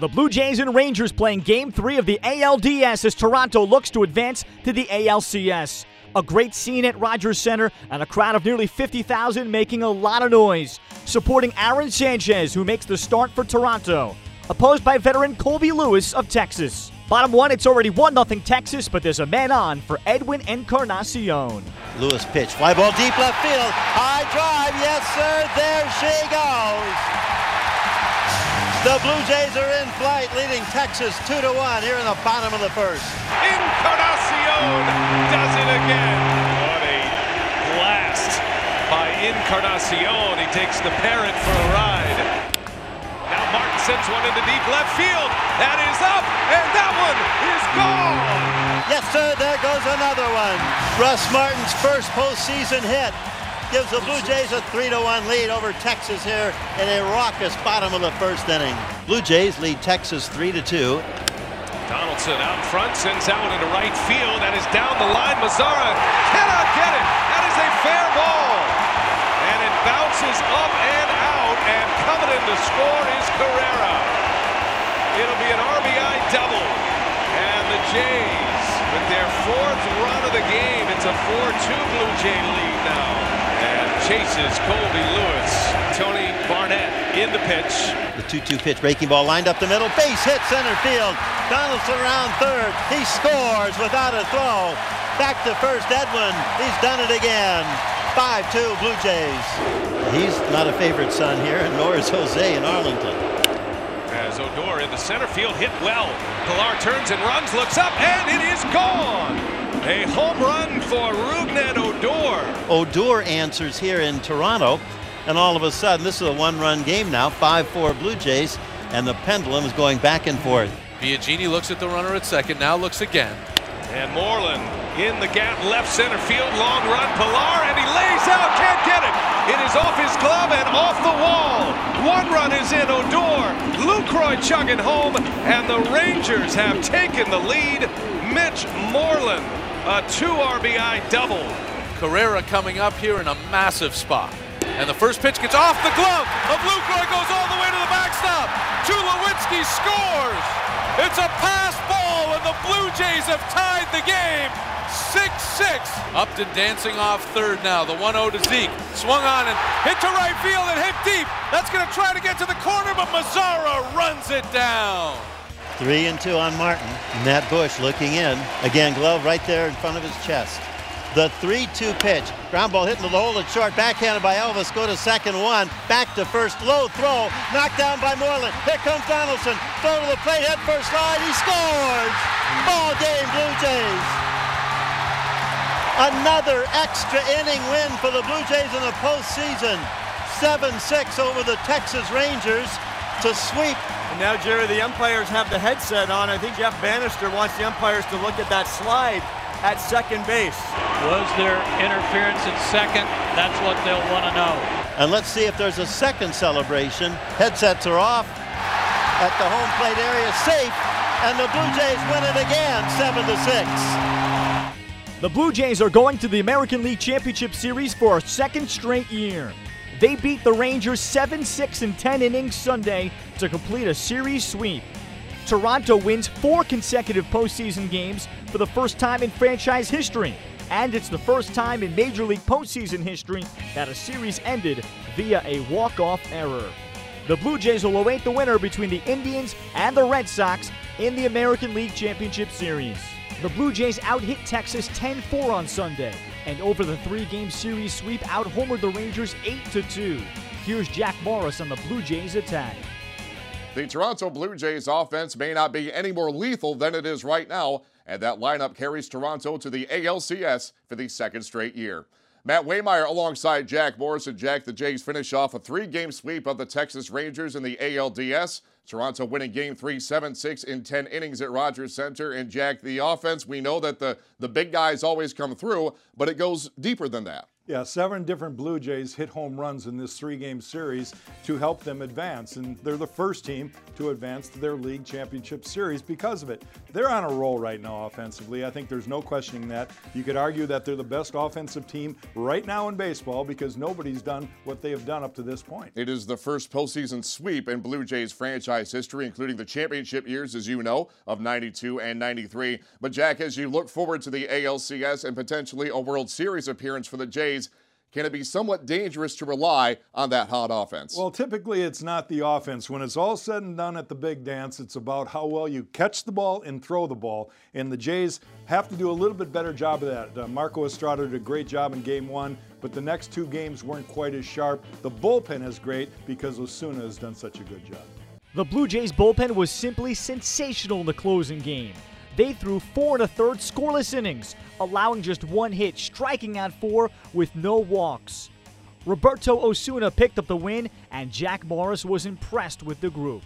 The Blue Jays and Rangers playing Game 3 of the ALDS as Toronto looks to advance to the ALCS. A great scene at Rogers Center and a crowd of nearly 50,000 making a lot of noise, supporting Aaron Sanchez, who makes the start for Toronto, opposed by veteran Colby Lewis of Texas. Bottom one, it's already 1 0 Texas, but there's a man on for Edwin Encarnacion. Lewis pitch, fly ball deep left field, high drive, yes sir, there she goes. The Blue Jays are in flight, leading Texas 2 to 1 here in the bottom of the first. Encarnacion does it again. What a blast by Encarnacion. He takes the parrot for a ride. Now Martin sends one into deep left field. That is up, and that one is gone. Yes, sir, there goes another one. Russ Martin's first postseason hit gives the Blue Jays a 3 to 1 lead over Texas here in a raucous bottom of the first inning. Blue Jays lead Texas 3 to 2. Donaldson out front sends out into right field. That is down the line. Mazara cannot get it. That is a fair ball. And it bounces up and out. And coming in to score is Carrera. It'll be an RBI double. And the Jays, with their fourth run of the game, it's a 4-2 Blue Jay lead now. Chases Colby Lewis. Tony Barnette in the pitch. The 2-2 pitch, breaking ball lined up the middle, base hit center field. Donaldson around third. He scores without a throw. Back to first, Edwin. He's done it again. 5-2 Blue Jays. He's not a favorite son here, nor is Jose in Arlington. As Odor in the center field hit well. Pilar turns and runs, looks up, and it is gone. A home run for Rougned Odor. Odor answers here in Toronto, and all of a sudden, this is a one-run game now, 5-4 Blue Jays, and the pendulum is going back and forth. Biagini looks at the runner at second, now looks again. And Moreland in the gap, left center field, long run, Pilar, and he lays out, can't get it. It is off his glove and off the wall. One run is in, Odor, Lucroy chugging home, and the Rangers have taken the lead. Mitch Moreland, a two RBI double. Carrera coming up here in a massive spot. And the first pitch gets off the glove of Lucroy, goes all the way to the backstop. Tulowitzki scores. It's a pass ball, and the Blue Jays have tied the game. 6-6. Upton dancing off third now. The 1-0 to Zeke. Swung on and hit to right field and hit deep. That's going to try to get to the corner, but Mazara runs it down. Three and two on Martin. Matt Bush looking in. Again, glove right there in front of his chest. The 3-2 pitch. Ground ball hitting the hole at short. Backhanded by Elvis. Go to second one. Back to first. Low throw. Knocked down by Moreland. Here comes Donaldson. Throw to the plate. Head first slide. He scores. Ball game, Blue Jays. Another extra inning win for the Blue Jays in the postseason. 7-6 over the Texas Rangers to sweep and now, Jerry, the umpires have the headset on. I think Jeff Banister wants the umpires to look at that slide at second base. Was there interference at second? That's what they'll want to know. And let's see if there's a second celebration. Headsets are off at the home plate area, safe, and the Blue Jays win it again, 7 to 6. The Blue Jays are going to the American League Championship Series for a second straight year. They beat the Rangers 7 6 and 10 innings Sunday to complete a series sweep. Toronto wins four consecutive postseason games for the first time in franchise history, and it's the first time in Major League postseason history that a series ended via a walk-off error. The Blue Jays will await the winner between the Indians and the Red Sox in the American League Championship Series. The Blue Jays out-hit Texas 10-4 on Sunday, and over the three-game series sweep out-homered the Rangers 8-2. Here's Jack Morris on the Blue Jays attack. The Toronto Blue Jays offense may not be any more lethal than it is right now, and that lineup carries Toronto to the ALCS for the second straight year. Matt Waymeyer alongside Jack Morris and Jack, the Jays finish off a three-game sweep of the Texas Rangers in the ALDS. Toronto winning game three, seven, six in 10 innings at Rogers Center. And Jack, the offense, we know that the, the big guys always come through, but it goes deeper than that. Yeah, seven different Blue Jays hit home runs in this three game series to help them advance. And they're the first team to advance to their league championship series because of it. They're on a roll right now offensively. I think there's no questioning that. You could argue that they're the best offensive team right now in baseball because nobody's done what they have done up to this point. It is the first postseason sweep in Blue Jays franchise history, including the championship years, as you know, of 92 and 93. But, Jack, as you look forward to the ALCS and potentially a World Series appearance for the Jays, can it be somewhat dangerous to rely on that hot offense? Well, typically it's not the offense. When it's all said and done at the big dance, it's about how well you catch the ball and throw the ball. And the Jays have to do a little bit better job of that. Uh, Marco Estrada did a great job in game one, but the next two games weren't quite as sharp. The bullpen is great because Osuna has done such a good job. The Blue Jays bullpen was simply sensational in the closing game. They threw four and a third scoreless innings, allowing just one hit, striking out four with no walks. Roberto Osuna picked up the win, and Jack Morris was impressed with the group.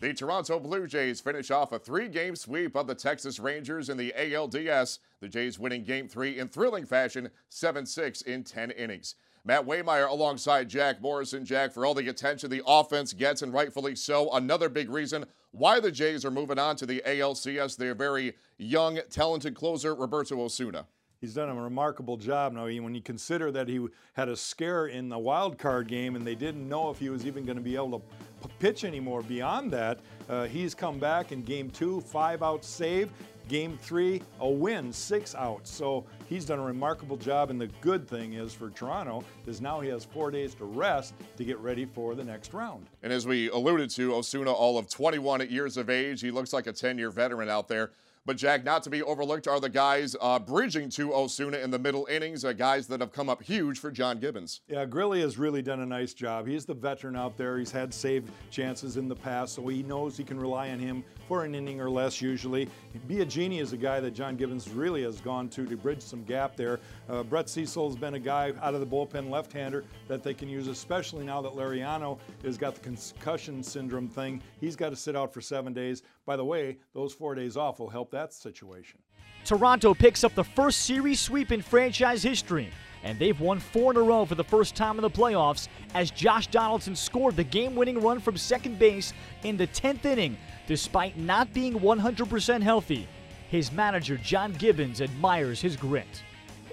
The Toronto Blue Jays finish off a three game sweep of the Texas Rangers in the ALDS. The Jays winning game three in thrilling fashion, 7 6 in 10 innings. Matt Waymeyer alongside Jack Morrison. Jack, for all the attention the offense gets, and rightfully so, another big reason why the Jays are moving on to the ALCS. Their very young, talented closer, Roberto Osuna. He's done a remarkable job now. When you consider that he had a scare in the wild card game and they didn't know if he was even going to be able to pitch anymore beyond that, uh, he's come back in game two, five out save. Game three, a win, six outs. So he's done a remarkable job. And the good thing is for Toronto is now he has four days to rest to get ready for the next round. And as we alluded to, Osuna, all of 21 years of age, he looks like a 10 year veteran out there. But, Jack, not to be overlooked are the guys uh, bridging to Osuna in the middle innings, uh, guys that have come up huge for John Gibbons. Yeah, Grilli has really done a nice job. He's the veteran out there. He's had save chances in the past, so he knows he can rely on him for an inning or less usually. Biagini is a guy that John Gibbons really has gone to to bridge some gap there. Uh, Brett Cecil has been a guy out of the bullpen left-hander that they can use, especially now that Liriano has got the concussion syndrome thing. He's got to sit out for seven days. By the way, those four days off will help that situation. Toronto picks up the first series sweep in franchise history and they've won four in a row for the first time in the playoffs as Josh Donaldson scored the game winning run from second base in the 10th inning despite not being 100% healthy. His manager, John Gibbons, admires his grit.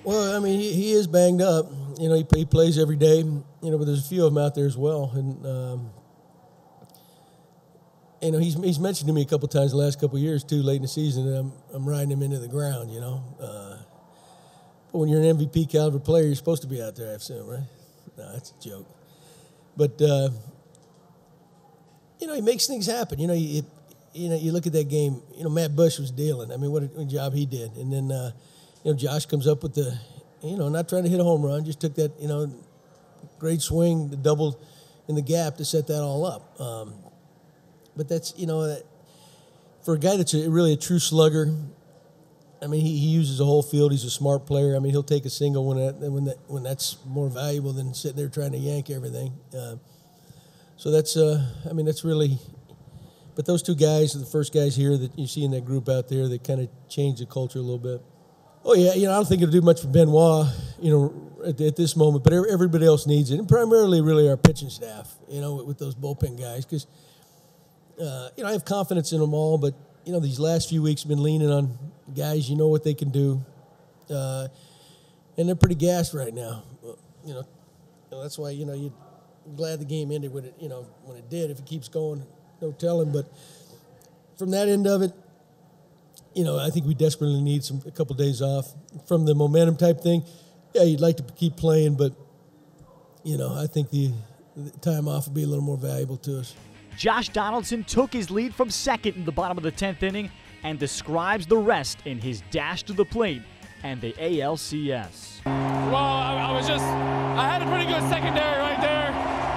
Well, I mean, he, he is banged up. You know, he, he, plays every day, you know, but there's a few of them out there as well. And, um, you know, he's, he's mentioned to me a couple times the last couple years, too, late in the season, I'm, I'm riding him into the ground, you know. Uh, but when you're an MVP caliber player, you're supposed to be out there, I assume, right? No, that's a joke. But, uh, you know, he makes things happen. You know, you, you know, you look at that game, you know, Matt Bush was dealing. I mean, what a, what a job he did. And then, uh, you know, Josh comes up with the, you know, not trying to hit a home run, just took that, you know, great swing, the double in the gap to set that all up. Um, but that's, you know, for a guy that's a, really a true slugger, I mean, he, he uses the whole field. He's a smart player. I mean, he'll take a single when that, when that when that's more valuable than sitting there trying to yank everything. Uh, so that's, uh, I mean, that's really. But those two guys are the first guys here that you see in that group out there that kind of changed the culture a little bit. Oh yeah, you know, I don't think it'll do much for Benoit, you know, at, at this moment. But everybody else needs it, and primarily, really, our pitching staff. You know, with, with those bullpen guys, because uh, you know, I have confidence in them all. But you know, these last few weeks have been leaning on guys. You know what they can do, uh, and they're pretty gassed right now. You know, that's why you know you are glad the game ended when it you know when it did. If it keeps going, no telling. But from that end of it, you know, I think we desperately need some a couple days off from the momentum type thing. Yeah, you'd like to keep playing, but you know, I think the, the time off would be a little more valuable to us. Josh Donaldson took his lead from second in the bottom of the 10th inning and describes the rest in his dash to the plate and the ALCS. Well, I, I was just, I had a pretty good secondary right there,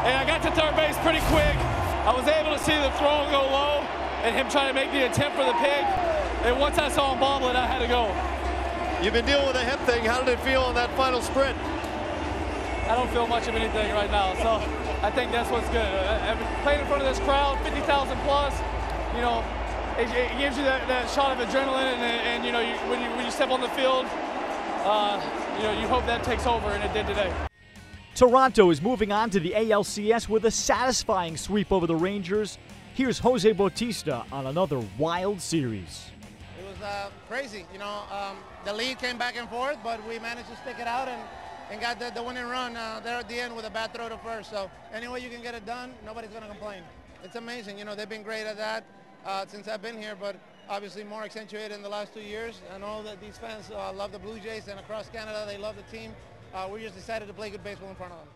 and I got to third base pretty quick. I was able to see the throw go low and him trying to make the attempt for the pick. And once I saw him bobbling, I had to go. You've been dealing with a hip thing. How did it feel in that final sprint? I don't feel much of anything right now, so I think that's what's good. Uh, playing in front of this crowd, 50,000 plus, you know, it, it, gives you that, that shot of adrenaline, and, and you know, you, when, you, when you step on the field, uh, you know, you hope that takes over, and it did today. Toronto is moving on to the ALCS with a satisfying sweep over the Rangers. Here's Jose Bautista on another wild series. It was uh, crazy. You know, um, the lead came back and forth, but we managed to stick it out and, and got the, the winning run uh, there at the end with a bad throw to first. So any way you can get it done, nobody's going to complain. It's amazing. You know, they've been great at that uh, since I've been here, but obviously more accentuated in the last two years. I know that these fans uh, love the Blue Jays and across Canada they love the team. Uh, we're just decided to play good baseball in front of them.